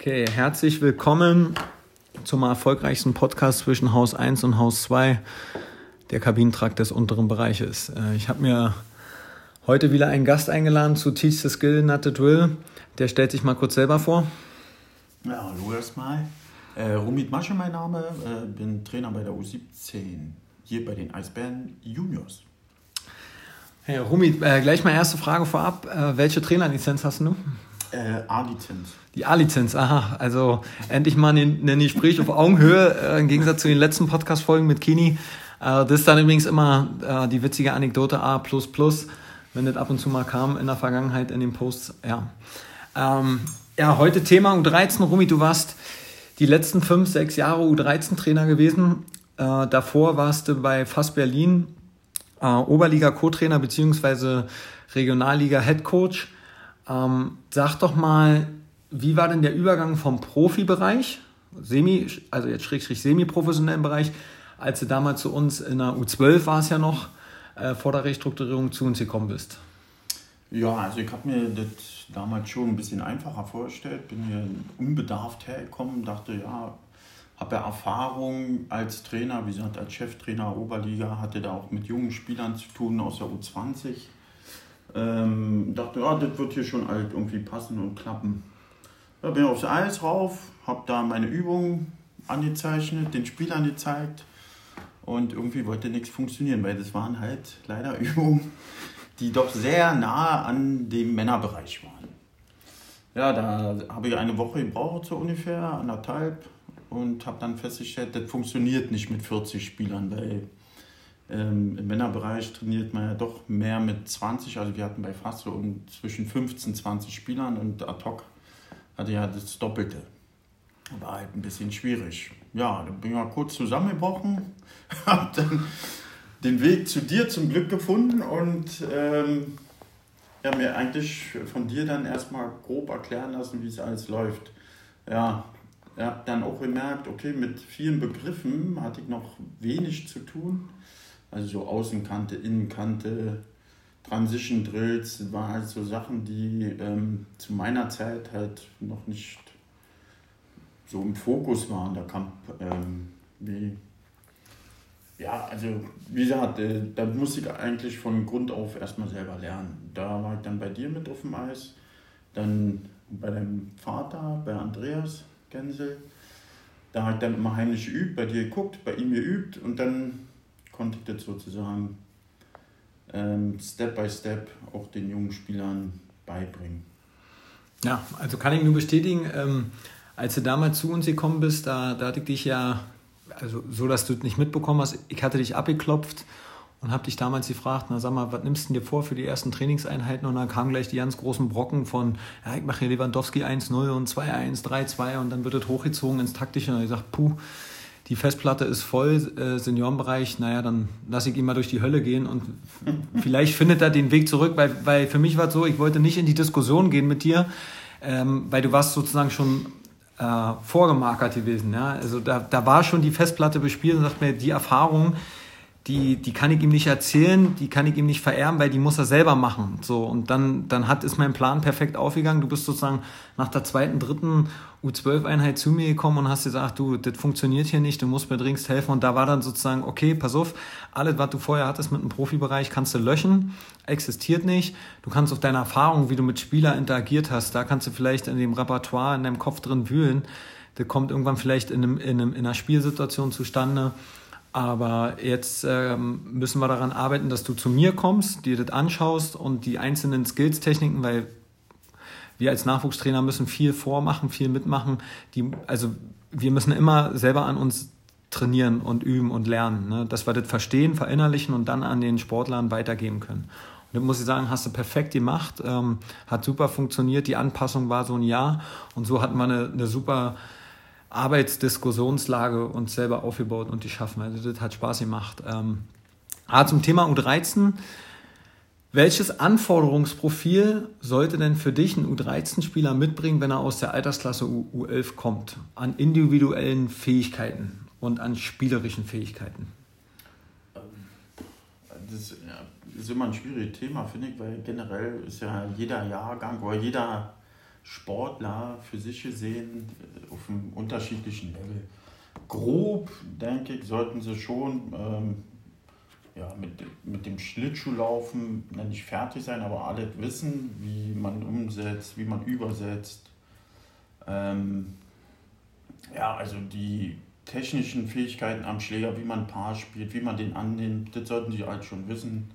Okay, herzlich willkommen zum erfolgreichsten Podcast zwischen Haus 1 und Haus 2, der Kabinentrakt des unteren Bereiches. Äh, ich habe mir heute wieder einen Gast eingeladen zu Teach the Skill, Not the Drill. Der stellt sich mal kurz selber vor. Ja, hallo erstmal. Äh, Rumit Masche mein Name, äh, bin Trainer bei der U17, hier bei den Eisbären Juniors. Hey, Rumit, äh, gleich mal erste Frage vorab. Äh, welche Trainerlizenz hast du? Äh, A-Lizenz. Die A-Lizenz, aha. Also endlich mal ein, ein Gespräch auf Augenhöhe, äh, im Gegensatz zu den letzten Podcast-Folgen mit Kini. Äh, das ist dann übrigens immer äh, die witzige Anekdote A, wenn das ab und zu mal kam in der Vergangenheit in den Posts. Ja, ähm, ja heute Thema U13. Rumi, du warst die letzten fünf, sechs Jahre U13-Trainer gewesen. Äh, davor warst du bei FAS Berlin äh, Oberliga-Co-Trainer beziehungsweise Regionalliga-Head-Coach. Ähm, sag doch mal, wie war denn der Übergang vom Profibereich, semi, also jetzt schrägstrich semi-professionellen Bereich, als du damals zu uns in der U12 war es ja noch, äh, vor der Restrukturierung zu uns gekommen bist? Ja, also ich habe mir das damals schon ein bisschen einfacher vorgestellt, bin hier unbedarft hergekommen, dachte, ja, habe ja Erfahrung als Trainer, wie gesagt, als Cheftrainer Oberliga, hatte da auch mit jungen Spielern zu tun aus der U20 ähm, dachte, ja, das wird hier schon alt irgendwie passen und klappen. Da bin ich aufs Eis rauf, habe da meine Übungen angezeichnet, den Spielern gezeigt und irgendwie wollte nichts funktionieren, weil das waren halt leider Übungen, die doch sehr nah an dem Männerbereich waren. Ja, da habe ich eine Woche gebraucht, so ungefähr, anderthalb, und habe dann festgestellt, das funktioniert nicht mit 40 Spielern, weil ähm, Im Männerbereich trainiert man ja doch mehr mit 20, also wir hatten bei fast so zwischen 15, 20 Spielern und ad hoc hatte ja das Doppelte. War halt ein bisschen schwierig. Ja, dann bin ich mal kurz zusammengebrochen, habe dann den Weg zu dir zum Glück gefunden und ähm, ja, mir eigentlich von dir dann erstmal grob erklären lassen, wie es alles läuft. Ja, ich habe dann auch gemerkt, okay, mit vielen Begriffen hatte ich noch wenig zu tun also so Außenkante, Innenkante, Transition Drills, waren halt so Sachen, die ähm, zu meiner Zeit halt noch nicht so im Fokus waren. Da kam ähm, wie, ja, also wie gesagt, äh, da musste ich eigentlich von Grund auf erstmal selber lernen. Da war ich dann bei dir mit auf dem Eis, dann bei deinem Vater, bei Andreas Gensel. Da habe ich dann immer heimlich geübt, bei dir geguckt, bei ihm geübt und dann konnte ich das sozusagen ähm, Step by Step auch den jungen Spielern beibringen. Ja, also kann ich nur bestätigen, ähm, als du damals zu uns gekommen bist, da, da hatte ich dich ja, also so, dass du es nicht mitbekommen hast, ich hatte dich abgeklopft und habe dich damals gefragt, na sag mal, was nimmst du dir vor für die ersten Trainingseinheiten? Und dann kamen gleich die ganz großen Brocken von, ja, ich mache hier Lewandowski 1-0 und 2-1, 3-2 und dann wird es hochgezogen ins Taktische und ich sage, puh, die Festplatte ist voll, äh, Seniorenbereich, naja, dann lasse ich ihn mal durch die Hölle gehen und vielleicht findet er den Weg zurück, weil, weil für mich war es so, ich wollte nicht in die Diskussion gehen mit dir, ähm, weil du warst sozusagen schon äh, vorgemarkert gewesen. Ja? Also da, da war schon die Festplatte bespielt und sagt mir, die Erfahrung, die, die kann ich ihm nicht erzählen, die kann ich ihm nicht vererben, weil die muss er selber machen. So, und dann, dann hat, ist mein Plan perfekt aufgegangen. Du bist sozusagen nach der zweiten, dritten U12-Einheit zu mir gekommen und hast gesagt, du, das funktioniert hier nicht, du musst mir dringend helfen. Und da war dann sozusagen, okay, pass auf, alles, was du vorher hattest mit dem Profibereich, kannst du löschen, existiert nicht. Du kannst auf deine Erfahrung, wie du mit Spielern interagiert hast, da kannst du vielleicht in dem Repertoire, in deinem Kopf drin wühlen. Das kommt irgendwann vielleicht in, einem, in, einem, in einer Spielsituation zustande aber jetzt ähm, müssen wir daran arbeiten, dass du zu mir kommst, dir das anschaust und die einzelnen Skills, Techniken, weil wir als Nachwuchstrainer müssen viel vormachen, viel mitmachen. Die, also wir müssen immer selber an uns trainieren und üben und lernen, ne? dass wir das verstehen, verinnerlichen und dann an den Sportlern weitergeben können. Und das muss ich sagen, hast du perfekt gemacht, ähm, hat super funktioniert, die Anpassung war so ein Jahr und so hatten wir eine, eine super Arbeitsdiskussionslage uns selber aufgebaut und die schaffen. Also das hat Spaß gemacht. Ähm, ah, zum Thema U13. Welches Anforderungsprofil sollte denn für dich ein U13-Spieler mitbringen, wenn er aus der Altersklasse U 11 kommt? An individuellen Fähigkeiten und an spielerischen Fähigkeiten? Ähm, das ist immer ein schwieriges Thema, finde ich, weil generell ist ja jeder Jahrgang oder jeder Sportler für sich gesehen äh, auf einem unterschiedlichen Level. Grob, denke ich, sollten sie schon ähm, ja, mit, mit dem Schlittschuhlaufen nicht fertig sein, aber alle wissen, wie man umsetzt, wie man übersetzt. Ähm, ja, also die technischen Fähigkeiten am Schläger, wie man Paar spielt, wie man den annimmt, das sollten sie halt schon wissen.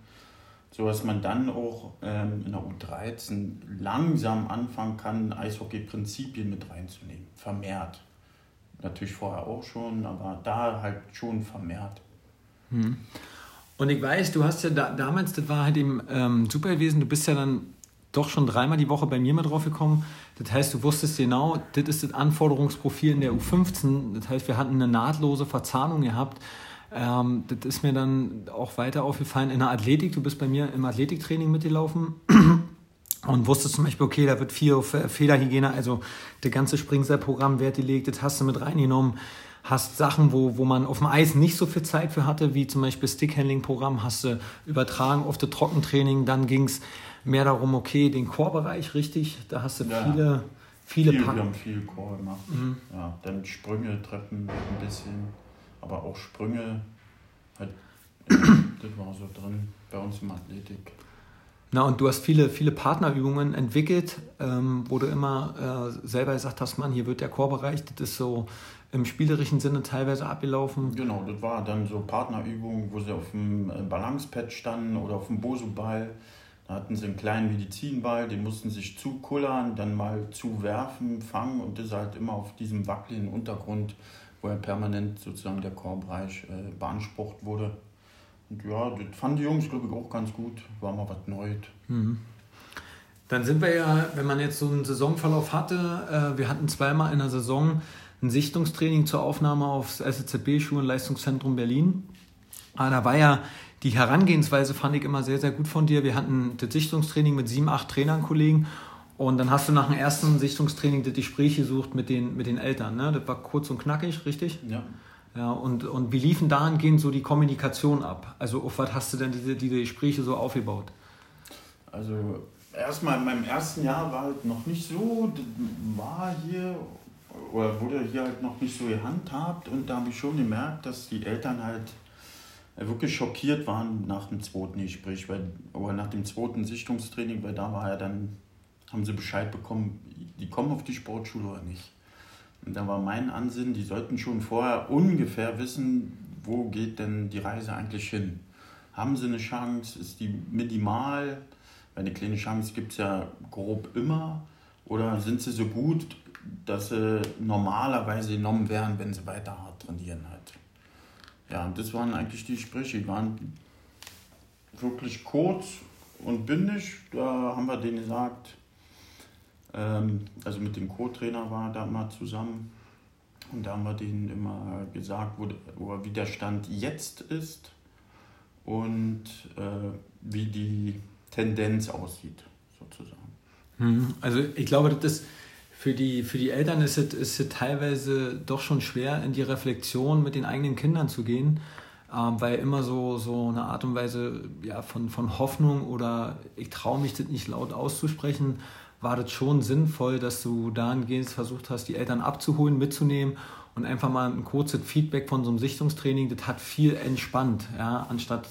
So dass man dann auch ähm, in der U13 langsam anfangen kann, Eishockey-Prinzipien mit reinzunehmen, vermehrt. Natürlich vorher auch schon, aber da halt schon vermehrt. Hm. Und ich weiß, du hast ja da, damals, das war halt im ähm, super gewesen, du bist ja dann doch schon dreimal die Woche bei mir mit drauf gekommen. Das heißt, du wusstest genau, das ist das Anforderungsprofil in der U15. Das heißt, wir hatten eine nahtlose Verzahnung gehabt. Ähm, das ist mir dann auch weiter aufgefallen in der Athletik. Du bist bei mir im Athletiktraining mitgelaufen und wusstest zum Beispiel, okay, da wird viel Federhygiene, also das ganze Springseilprogramm Wert gelegt, das hast du mit reingenommen hast Sachen, wo, wo man auf dem Eis nicht so viel Zeit für hatte, wie zum Beispiel Stickhandling-Programm, hast du übertragen auf das Trockentraining. Dann ging es mehr darum, okay, den Chorbereich richtig, da hast du ja. viele, viele viel, Wir haben viel Chor gemacht. Mhm. Ja, dann Sprünge, Treppen ein bisschen, aber auch Sprünge, halt, das war so drin bei uns im Athletik. Na, und du hast viele, viele Partnerübungen entwickelt, ähm, wo du immer äh, selber gesagt hast, Mann, hier wird der Chorbereich, das ist so im spielerischen Sinne teilweise abgelaufen. Genau, das war dann so Partnerübungen, wo sie auf dem äh, Balancepad standen oder auf dem Bosu-Ball. Da hatten sie einen kleinen Medizinball, den mussten sich zukullern, dann mal zuwerfen, fangen und das halt immer auf diesem wackeligen Untergrund, wo er permanent sozusagen der Chorbereich äh, beansprucht wurde. Und ja, das fanden die Jungs, glaube ich, auch ganz gut. War mal was Neues. Mhm. Dann sind wir ja, wenn man jetzt so einen Saisonverlauf hatte, äh, wir hatten zweimal in der Saison ein Sichtungstraining zur Aufnahme aufs SZB-Schulenleistungszentrum Berlin. Aber ah, da war ja die Herangehensweise, fand ich immer sehr, sehr gut von dir. Wir hatten das Sichtungstraining mit sieben, acht Trainern, Kollegen. Und dann hast du nach dem ersten Sichtungstraining das Gespräch gesucht mit den, mit den Eltern. Ne? Das war kurz und knackig, richtig? Ja. Ja, und, und wie liefen dahingehend so die Kommunikation ab? Also auf was hast du denn diese, diese Gespräche so aufgebaut? Also erstmal in meinem ersten Jahr war halt noch nicht so, war hier oder wurde hier halt noch nicht so gehandhabt und da habe ich schon gemerkt, dass die Eltern halt wirklich schockiert waren nach dem zweiten Gespräch, weil, oder nach dem zweiten Sichtungstraining, weil da war ja dann, haben sie Bescheid bekommen, die kommen auf die Sportschule oder nicht. Und da war mein Ansinnen, die sollten schon vorher ungefähr wissen, wo geht denn die Reise eigentlich hin. Haben sie eine Chance? Ist die minimal? Weil eine kleine Chance gibt es ja grob immer. Oder sind sie so gut, dass sie normalerweise genommen werden, wenn sie weiter hart trainieren halt. Ja, und das waren eigentlich die Gespräche, die waren wirklich kurz und bündig. Da haben wir denen gesagt, also mit dem Co-Trainer war da mal zusammen und da haben wir denen immer gesagt, wo, wo, wie der Stand jetzt ist und äh, wie die Tendenz aussieht, sozusagen. Hm, also ich glaube, das für die, für die Eltern ist es, ist es teilweise doch schon schwer, in die Reflexion mit den eigenen Kindern zu gehen, ähm, weil immer so, so eine Art und Weise ja, von, von Hoffnung oder ich traue mich das nicht laut auszusprechen, war das schon sinnvoll, dass du dahingehend versucht hast, die Eltern abzuholen, mitzunehmen und einfach mal ein kurzes Feedback von so einem Sichtungstraining, das hat viel entspannt, ja, anstatt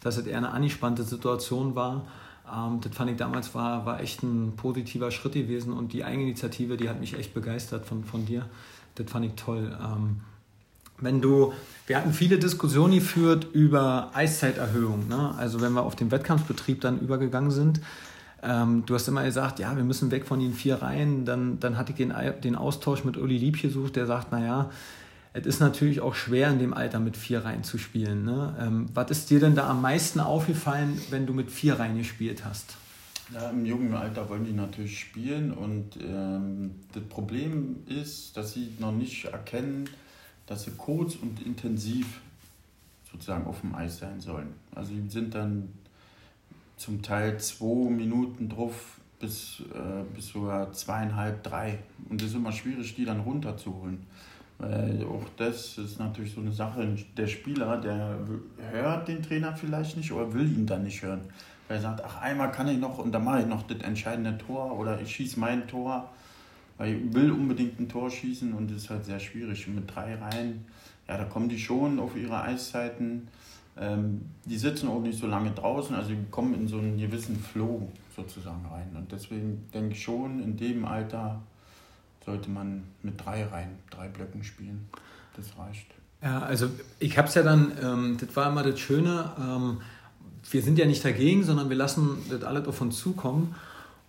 dass es eher eine angespannte Situation war. Ähm, das fand ich damals war, war echt ein positiver Schritt gewesen und die Eigeninitiative, die hat mich echt begeistert von, von dir. Das fand ich toll. Ähm, wenn du, wir hatten viele Diskussionen geführt über Eiszeiterhöhung. Ne? Also wenn wir auf den Wettkampfbetrieb dann übergegangen sind, ähm, du hast immer gesagt, ja, wir müssen weg von den vier Reihen. Dann, dann hatte ich den, den Austausch mit Uli Lieb gesucht, der sagt, naja, es ist natürlich auch schwer in dem Alter mit vier Reihen zu spielen. Ne? Ähm, was ist dir denn da am meisten aufgefallen, wenn du mit vier Reihen gespielt hast? Ja, Im jungen Alter wollen die natürlich spielen und ähm, das Problem ist, dass sie noch nicht erkennen, dass sie kurz und intensiv sozusagen auf dem Eis sein sollen. Also sie sind dann zum Teil zwei Minuten drauf bis, äh, bis sogar zweieinhalb, drei. Und es ist immer schwierig, die dann runterzuholen. Weil auch das ist natürlich so eine Sache, der Spieler, der hört den Trainer vielleicht nicht oder will ihn dann nicht hören. weil er sagt, ach, einmal kann ich noch und dann mache ich noch das entscheidende Tor oder ich schieße mein Tor, weil ich will unbedingt ein Tor schießen und das ist halt sehr schwierig. Und mit drei Reihen, ja, da kommen die schon auf ihre Eiszeiten. Ähm, die sitzen auch nicht so lange draußen, also die kommen in so einen gewissen Flow sozusagen rein. Und deswegen denke ich schon, in dem Alter sollte man mit drei Reihen, drei Blöcken spielen. Das reicht. Ja, also ich habe es ja dann, ähm, das war immer das Schöne, ähm, wir sind ja nicht dagegen, sondern wir lassen das alles auf uns zukommen.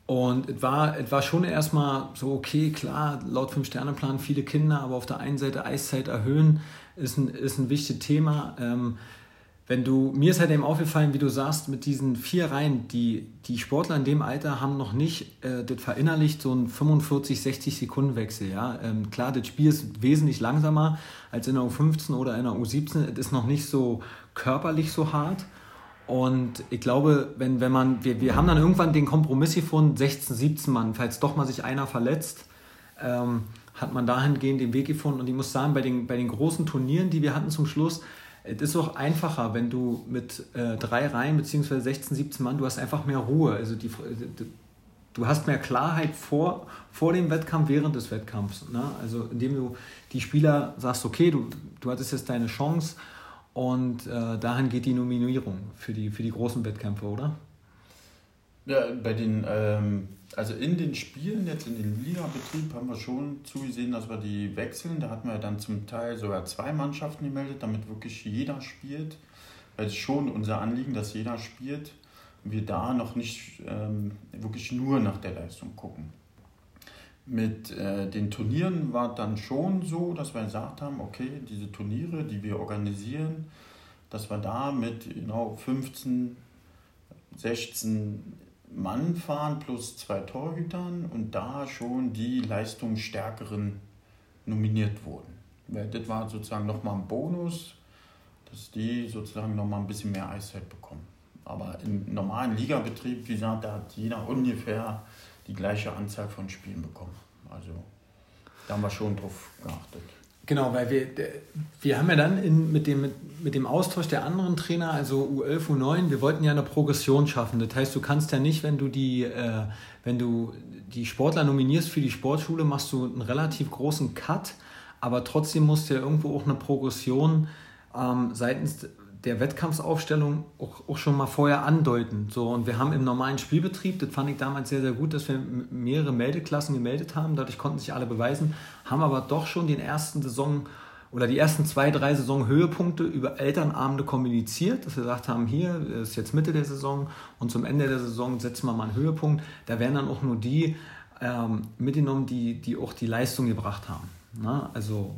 Und es war, es war schon erstmal so, okay, klar, laut Fünf-Sterne-Plan viele Kinder, aber auf der einen Seite Eiszeit erhöhen ist ein, ist ein wichtiges Thema. Ähm, wenn du, mir ist halt eben aufgefallen, wie du sagst, mit diesen vier Reihen, die, die Sportler in dem Alter haben noch nicht äh, das verinnerlicht, so ein 45, 60 Sekunden Wechsel. Ja? Ähm, klar, das Spiel ist wesentlich langsamer als in der U15 oder in der U17. Es ist noch nicht so körperlich so hart. Und ich glaube, wenn, wenn man, wir, wir haben dann irgendwann den Kompromiss gefunden, 16, 17 Mann, falls doch mal sich einer verletzt, ähm, hat man dahingehend den Weg gefunden. Und ich muss sagen, bei den, bei den großen Turnieren, die wir hatten zum Schluss, es ist auch einfacher, wenn du mit äh, drei Reihen bzw. 16, 17 Mann, du hast einfach mehr Ruhe. Also die, du hast mehr Klarheit vor, vor dem Wettkampf, während des Wettkampfs. Ne? Also indem du die Spieler sagst, okay, du, du hattest jetzt deine Chance und äh, dahin geht die Nominierung für die, für die großen Wettkämpfe, oder? Ja, bei den, ähm, also in den Spielen, jetzt in den Liga-Betrieb, haben wir schon zugesehen, dass wir die wechseln. Da hatten wir dann zum Teil sogar zwei Mannschaften gemeldet, damit wirklich jeder spielt. Weil es schon unser Anliegen, dass jeder spielt. Und wir da noch nicht ähm, wirklich nur nach der Leistung gucken. Mit äh, den Turnieren war dann schon so, dass wir gesagt haben, okay, diese Turniere, die wir organisieren, dass wir da mit genau 15, 16 Mann fahren plus zwei Torhütern und da schon die leistungsstärkeren nominiert wurden. Das war sozusagen nochmal ein Bonus, dass die sozusagen nochmal ein bisschen mehr Eiszeit bekommen. Aber im normalen Ligabetrieb, wie gesagt, da hat jeder ungefähr die gleiche Anzahl von Spielen bekommen. Also da haben wir schon drauf geachtet. Genau, weil wir, wir haben ja dann in, mit, dem, mit dem Austausch der anderen Trainer, also U11, U9, wir wollten ja eine Progression schaffen. Das heißt, du kannst ja nicht, wenn du die, äh, wenn du die Sportler nominierst für die Sportschule, machst du einen relativ großen Cut, aber trotzdem musst du ja irgendwo auch eine Progression ähm, seitens der Wettkampfsaufstellung auch, auch schon mal vorher andeuten. So, und wir haben im normalen Spielbetrieb, das fand ich damals sehr, sehr gut, dass wir mehrere Meldeklassen gemeldet haben. Dadurch konnten sich alle beweisen, haben aber doch schon den ersten Saison oder die ersten zwei, drei Saisonhöhepunkte über Elternabende kommuniziert, dass wir gesagt haben, hier ist jetzt Mitte der Saison und zum Ende der Saison setzen wir mal einen Höhepunkt. Da werden dann auch nur die ähm, mitgenommen, die, die auch die Leistung gebracht haben. Na, also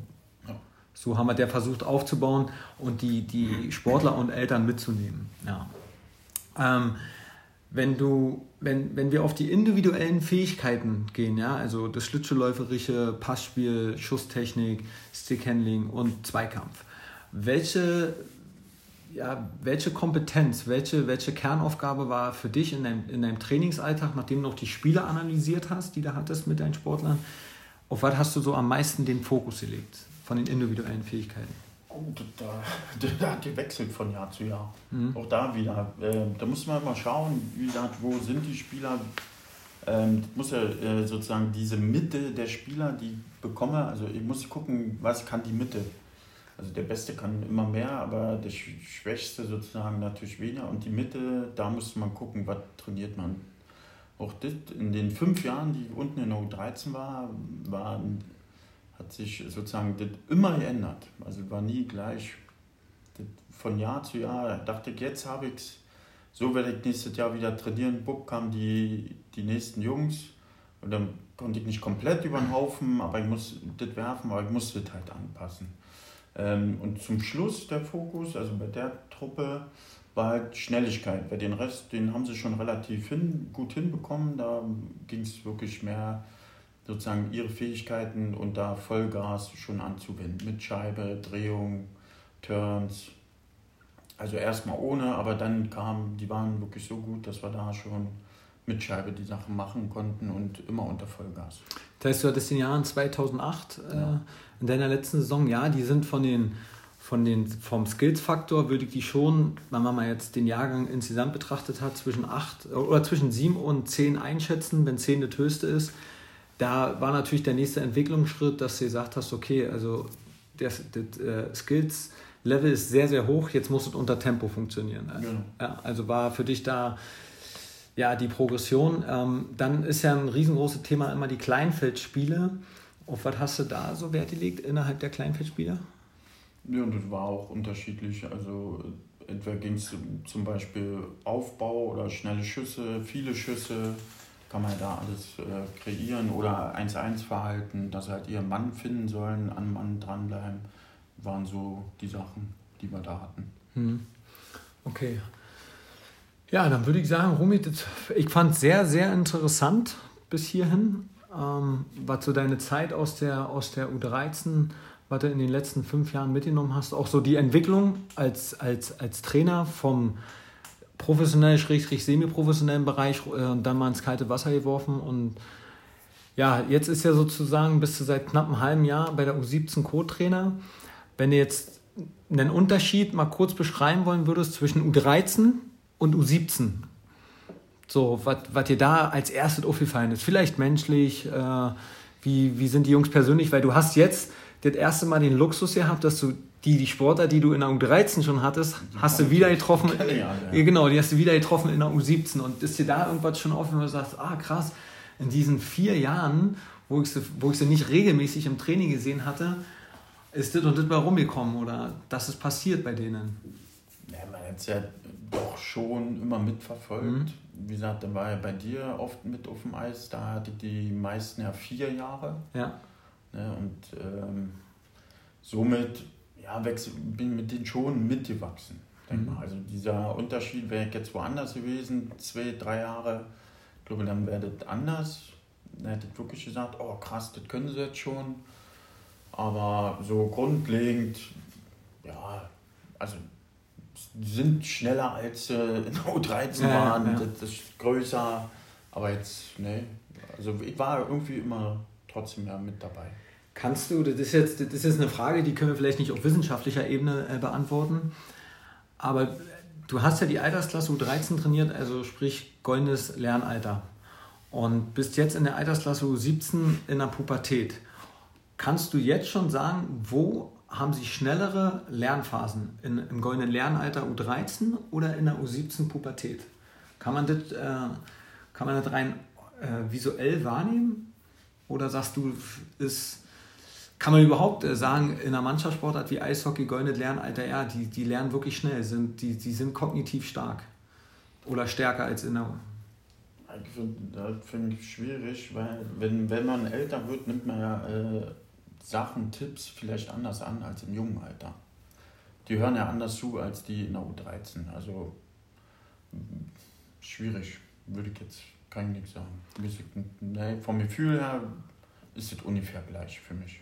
so haben wir der versucht aufzubauen und die, die Sportler und Eltern mitzunehmen. Ja. Ähm, wenn, du, wenn, wenn wir auf die individuellen Fähigkeiten gehen, ja, also das Schlittschuhläuferische, Passspiel, Schusstechnik, Stickhandling und Zweikampf, welche, ja, welche Kompetenz, welche, welche Kernaufgabe war für dich in deinem, in deinem Trainingsalltag, nachdem du noch die Spiele analysiert hast, die du hattest mit deinen Sportlern, auf was hast du so am meisten den Fokus gelegt? Von den individuellen Fähigkeiten? Gut, da, da hat gewechselt von Jahr zu Jahr. Mhm. Auch da wieder. Äh, da muss man mal schauen, wie gesagt, wo sind die Spieler. Ähm, muss ja äh, sozusagen diese Mitte der Spieler, die bekomme, also ich muss gucken, was kann die Mitte. Also der Beste kann immer mehr, aber der Schwächste sozusagen natürlich weniger. Und die Mitte, da muss man gucken, was trainiert man. Auch das, in den fünf Jahren, die unten in der U13 war, waren hat sich sozusagen das immer geändert. Also war nie gleich. Von Jahr zu Jahr dachte ich, jetzt habe ich es, so werde ich nächstes Jahr wieder trainieren. Bub kamen die, die nächsten Jungs und dann konnte ich nicht komplett über den Haufen, aber ich muss das werfen, aber ich musste das halt anpassen. Ähm, und zum Schluss der Fokus, also bei der Truppe, war halt Schnelligkeit. Bei den Rest, den haben sie schon relativ hin, gut hinbekommen. Da ging es wirklich mehr sozusagen ihre Fähigkeiten und da Vollgas schon anzuwenden. Mit Scheibe, Drehung, Turns. Also erstmal ohne, aber dann kamen, die waren wirklich so gut, dass wir da schon mit Scheibe die Sachen machen konnten und immer unter Vollgas. Das heißt, du hattest in den Jahren 2008 äh, in deiner letzten Saison, ja, die sind von den von den, vom Skills-Faktor würde ich die schon, wenn man mal jetzt den Jahrgang insgesamt betrachtet hat, zwischen 8 oder zwischen 7 und 10 einschätzen, wenn 10 das höchste ist. Da war natürlich der nächste Entwicklungsschritt, dass du gesagt hast, okay, also das, das äh, Skills-Level ist sehr, sehr hoch, jetzt muss es unter Tempo funktionieren. Also, genau. ja, also war für dich da ja die Progression. Ähm, dann ist ja ein riesengroßes Thema immer die Kleinfeldspiele. Auf was hast du da so Wert gelegt innerhalb der Kleinfeldspiele? Ja, und das war auch unterschiedlich. Also entweder ging es zum Beispiel Aufbau oder schnelle Schüsse, viele Schüsse, kann man da alles äh, kreieren oder 1-1-Verhalten, dass sie halt ihren Mann finden sollen, an Mann dranbleiben, waren so die Sachen, die wir da hatten. Hm. Okay. Ja, dann würde ich sagen, Romy, ich fand es sehr, sehr interessant bis hierhin. Ähm, was so deine Zeit aus der, aus der U13 was du in den letzten fünf Jahren mitgenommen hast? Auch so die Entwicklung als, als, als Trainer vom professionell, schrägstrich semi-professionellen Bereich äh, und dann mal ins kalte Wasser geworfen. Und ja, jetzt ist ja sozusagen, bist du seit knapp einem halben Jahr bei der U17 Co-Trainer. Wenn du jetzt einen Unterschied mal kurz beschreiben wollen würdest zwischen U13 und U17, so, was dir da als erstes aufgefallen ist, vielleicht menschlich, äh, wie, wie sind die Jungs persönlich, weil du hast jetzt das erste Mal den Luxus gehabt, dass du die, die Sportler, die du in der U13 schon hattest, hast du wieder getroffen. Ja, ja. Genau, die hast du wieder getroffen in der U17. Und ist dir da irgendwas schon offen, wo du sagst, ah krass, in diesen vier Jahren, wo ich sie, wo ich sie nicht regelmäßig im Training gesehen hatte, ist das und das mal rumgekommen oder das ist passiert bei denen? Ja, man hat es ja doch schon immer mitverfolgt. Mhm. Wie gesagt, dann war er bei dir oft mit auf dem Eis. Da hatte die meisten ja vier Jahre. Ja. Ne, und ähm, somit ja, wechsel, bin mit denen schon mitgewachsen. Denk mhm. mal. Also dieser Unterschied wäre jetzt woanders gewesen, zwei, drei Jahre. Ich glaube, dann wäre das anders. Dann hätte ich wirklich gesagt, oh krass, das können sie jetzt schon. Aber so grundlegend, ja, also sind schneller als äh, in der U13 ja, waren, ja. Das, das ist größer. Aber jetzt, ne, also ich war irgendwie immer trotzdem ja mit dabei. Kannst du, das ist jetzt, das ist eine Frage, die können wir vielleicht nicht auf wissenschaftlicher Ebene äh, beantworten, aber du hast ja die Altersklasse U13 trainiert, also sprich goldenes Lernalter und bist jetzt in der Altersklasse U17 in der Pubertät. Kannst du jetzt schon sagen, wo haben sie schnellere Lernphasen? In, Im goldenen Lernalter U13 oder in der U17 Pubertät? Kann man das, äh, kann man das rein äh, visuell wahrnehmen? Oder sagst du, ist kann man überhaupt äh, sagen, in einer Mannschaftssportart wie Eishockey, goldenes Lernalter, ja, die, die lernen wirklich schnell, sind, die, die sind kognitiv stark oder stärker als in der. Ich finde find ich schwierig, weil wenn, wenn man älter wird, nimmt man ja äh, Sachen, Tipps vielleicht anders an als im jungen Alter. Die hören ja anders zu als die in der U13. Also schwierig, würde ich jetzt kann ich nichts sagen. Nee, vom Gefühl her ist es ungefähr gleich für mich.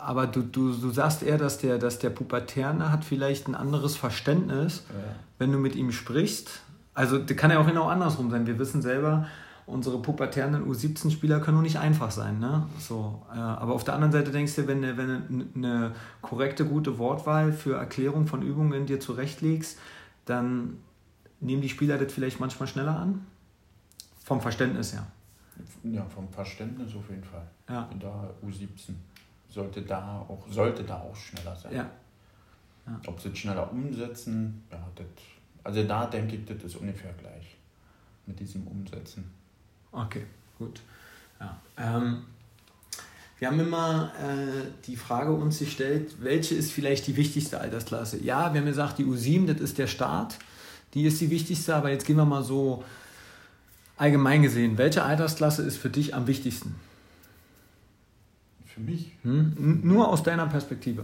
Aber du, du, du sagst eher, dass der, dass der Pubertärne hat vielleicht ein anderes Verständnis, ja. wenn du mit ihm sprichst. Also das kann ja auch genau andersrum sein. Wir wissen selber, unsere pubertären U17-Spieler können nur nicht einfach sein. Ne? So, äh, aber auf der anderen Seite denkst du, wenn du wenn eine korrekte, gute Wortwahl für Erklärung von Übungen dir zurechtlegst, dann nehmen die Spieler das vielleicht manchmal schneller an? Vom Verständnis her. Ja, vom Verständnis auf jeden Fall. Ja. In der U17 sollte da auch, sollte da auch schneller sein. Ja. ja. Ob sie es schneller umsetzen, ja, das, also da denke ich, das ist ungefähr gleich mit diesem Umsetzen. Okay, gut. Ja. Ähm, wir haben immer äh, die Frage uns gestellt, welche ist vielleicht die wichtigste Altersklasse? Ja, wir haben gesagt, die U7, das ist der Start, die ist die wichtigste, aber jetzt gehen wir mal so allgemein gesehen. Welche Altersklasse ist für dich am wichtigsten? Für mich? Hm? Nur aus deiner Perspektive.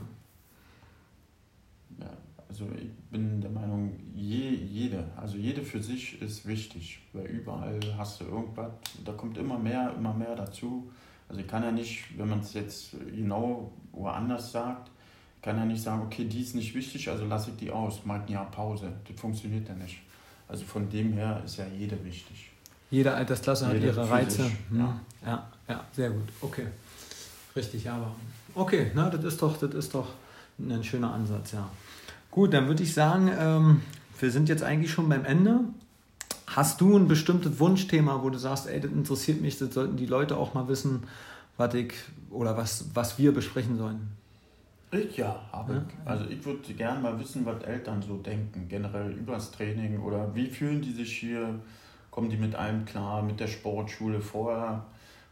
Ja, also ich bin der Meinung, je, jede, also jede für sich ist wichtig, weil überall hast du irgendwas, da kommt immer mehr, immer mehr dazu. Also ich kann ja nicht, wenn man es jetzt genau woanders sagt, kann ja nicht sagen, okay, die ist nicht wichtig, also lasse ich die aus, mal ein Jahr Pause. Das funktioniert ja nicht. Also von dem her ist ja jede wichtig. Jede Altersklasse jede hat ihre Reize. Hm. Ja. ja, ja, sehr gut. Okay. Richtig, aber okay, na, das ist doch, das ist doch, ein schöner Ansatz, ja. Gut, dann würde ich sagen, ähm, wir sind jetzt eigentlich schon beim Ende. Hast du ein bestimmtes Wunschthema, wo du sagst, ey, das interessiert mich, das sollten die Leute auch mal wissen, was ich oder was, was wir besprechen sollen? Ich ja, habe ja? Also ich würde gerne mal wissen, was Eltern so denken, generell über das Training oder wie fühlen die sich hier, kommen die mit allem klar, mit der Sportschule vorher,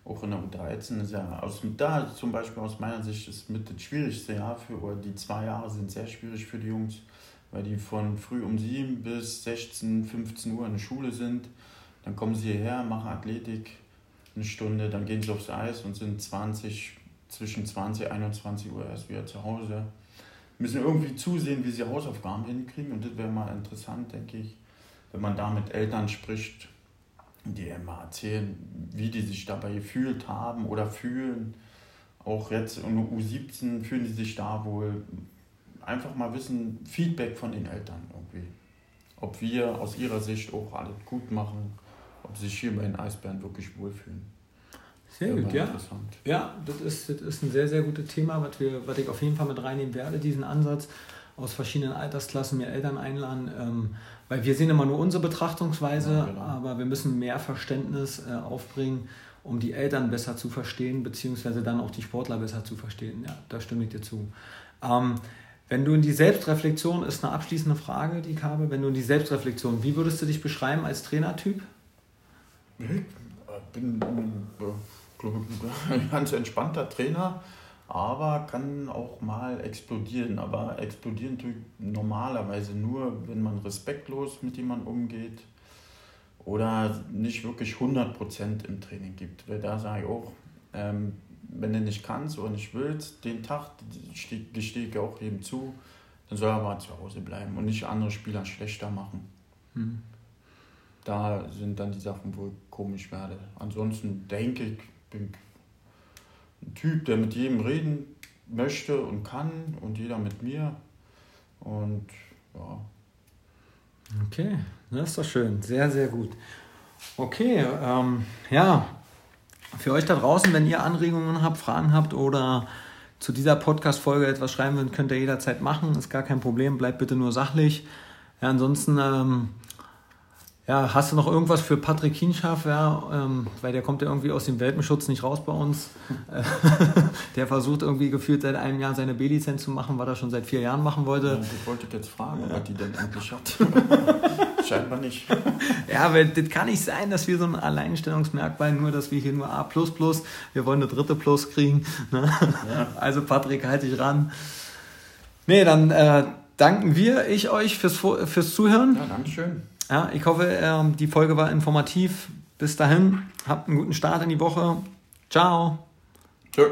auch in der U13 ist ja aus da zum Beispiel aus meiner Sicht ist mit das schwierigste Jahr für, oder die zwei Jahre sind sehr schwierig für die Jungs, weil die von früh um 7 bis 16, 15 Uhr in der Schule sind. Dann kommen sie hierher, machen Athletik eine Stunde, dann gehen sie aufs Eis und sind 20, zwischen 20 und 21 Uhr erst wieder zu Hause. Müssen irgendwie zusehen, wie sie Hausaufgaben hinkriegen und das wäre mal interessant, denke ich, wenn man da mit Eltern spricht, die mal erzählen, wie die sich dabei gefühlt haben oder fühlen. Auch jetzt in der U17 fühlen die sich da wohl. Einfach mal wissen, Feedback von den Eltern irgendwie. Ob wir aus ihrer Sicht auch alles gut machen, ob sie sich hier bei den Eisbären wirklich wohlfühlen. Sehr gut, ja. Ja, das ist, das ist ein sehr, sehr gutes Thema, was, wir, was ich auf jeden Fall mit reinnehmen werde, diesen Ansatz aus verschiedenen Altersklassen mir Eltern einladen, ähm, weil wir sehen immer nur unsere Betrachtungsweise, ja, genau. aber wir müssen mehr Verständnis äh, aufbringen, um die Eltern besser zu verstehen, beziehungsweise dann auch die Sportler besser zu verstehen. Ja, da stimme ich dir zu. Ähm, wenn du in die Selbstreflexion, ist eine abschließende Frage, die ich habe, wenn du in die Selbstreflexion, wie würdest du dich beschreiben als Trainertyp? Ich bin, äh, glaube ein ganz entspannter Trainer, aber kann auch mal explodieren. Aber explodieren tut normalerweise nur, wenn man respektlos mit jemandem umgeht oder nicht wirklich 100% im Training gibt. Weil da sage ich auch, ähm, wenn du nicht kannst oder nicht willst, den Tag gestehe ich auch eben zu, dann soll er aber zu Hause bleiben und nicht andere Spieler schlechter machen. Mhm. Da sind dann die Sachen, wo ich komisch werde. Ansonsten denke ich, bin ein Typ, der mit jedem reden möchte und kann und jeder mit mir. Und ja. Okay, das ist doch schön. Sehr, sehr gut. Okay, ähm, ja, für euch da draußen, wenn ihr Anregungen habt, Fragen habt oder zu dieser Podcast-Folge etwas schreiben wollt, könnt ihr jederzeit machen. Ist gar kein Problem. Bleibt bitte nur sachlich. Ja, ansonsten ähm, ja, hast du noch irgendwas für Patrick Kienschaff? Ja, ähm, weil der kommt ja irgendwie aus dem Welpenschutz nicht raus bei uns. der versucht irgendwie gefühlt seit einem Jahr seine B-Lizenz zu machen, was er schon seit vier Jahren machen wollte. Ja, ich wollte jetzt fragen, ja. ob er die denn endlich hat. Scheinbar nicht. ja, weil das kann nicht sein, dass wir so ein Alleinstellungsmerkmal, nur dass wir hier nur A, wir wollen eine dritte Plus kriegen. Ne? Ja. Also, Patrick, halte dich ran. Nee, dann äh, danken wir, ich euch fürs, fürs Zuhören. Ja, Dankeschön. Ja, ich hoffe, ähm, die Folge war informativ. Bis dahin, habt einen guten Start in die Woche. Ciao. Tschö.